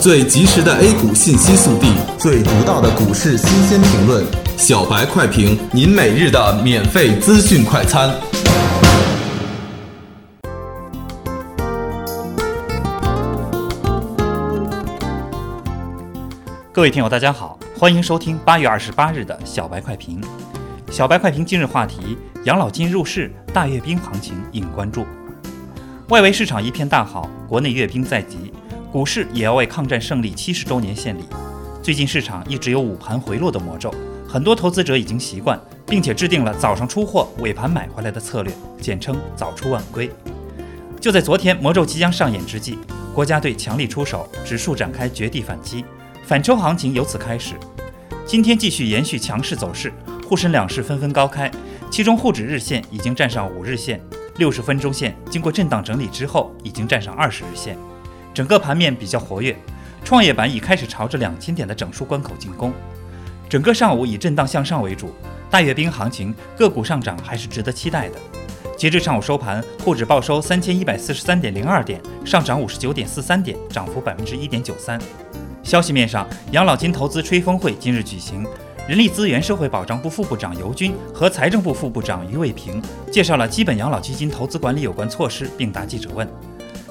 最及时的 A 股信息速递，最独到的股市新鲜评论，小白快评，您每日的免费资讯快餐。各位听友，大家好，欢迎收听八月二十八日的小白快评。小白快评今日话题：养老金入市，大阅兵行情引关注。外围市场一片大好，国内阅兵在即。股市也要为抗战胜利七十周年献礼。最近市场一直有午盘回落的魔咒，很多投资者已经习惯，并且制定了早上出货、尾盘买回来的策略，简称“早出晚归”。就在昨天魔咒即将上演之际，国家队强力出手，指数展开绝地反击，反抽行情由此开始。今天继续延续强势走势，沪深两市纷纷高开，其中沪指日线已经站上五日线，六十分钟线经过震荡整理之后，已经站上二十日线。整个盘面比较活跃，创业板已开始朝着两千点的整数关口进攻。整个上午以震荡向上为主，大阅兵行情个股上涨还是值得期待的。截至上午收盘，沪指报收三千一百四十三点零二点，上涨五十九点四三点，涨幅百分之一点九三。消息面上，养老金投资吹风会今日举行，人力资源社会保障部副部长尤军和财政部副部长于卫平介绍了基本养老基金投资管理有关措施，并答记者问。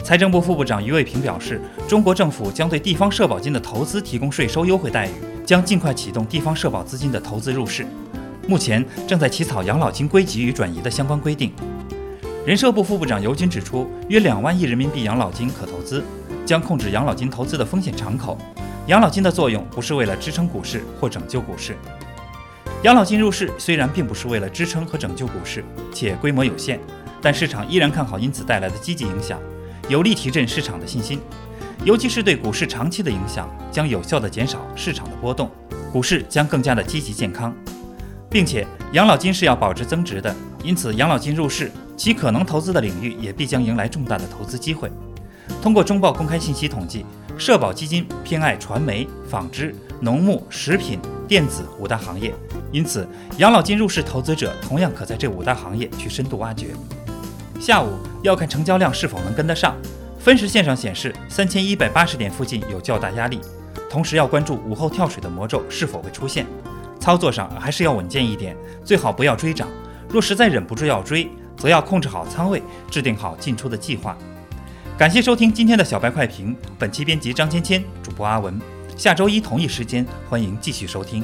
财政部副部长于卫平表示，中国政府将对地方社保金的投资提供税收优惠待遇，将尽快启动地方社保资金的投资入市。目前正在起草养老金归集与转移的相关规定。人社部副部长尤军指出，约两万亿人民币养老金可投资，将控制养老金投资的风险敞口。养老金的作用不是为了支撑股市或拯救股市。养老金入市虽然并不是为了支撑和拯救股市，且规模有限，但市场依然看好因此带来的积极影响。有力提振市场的信心，尤其是对股市长期的影响，将有效地减少市场的波动，股市将更加的积极健康，并且养老金是要保值增值的，因此养老金入市，其可能投资的领域也必将迎来重大的投资机会。通过中报公开信息统计，社保基金偏爱传媒、纺织、农牧、食品、电子五大行业，因此养老金入市投资者同样可在这五大行业去深度挖掘。下午要看成交量是否能跟得上，分时线上显示三千一百八十点附近有较大压力，同时要关注午后跳水的魔咒是否会出现。操作上还是要稳健一点，最好不要追涨。若实在忍不住要追，则要控制好仓位，制定好进出的计划。感谢收听今天的小白快评，本期编辑张芊芊，主播阿文。下周一同一时间，欢迎继续收听。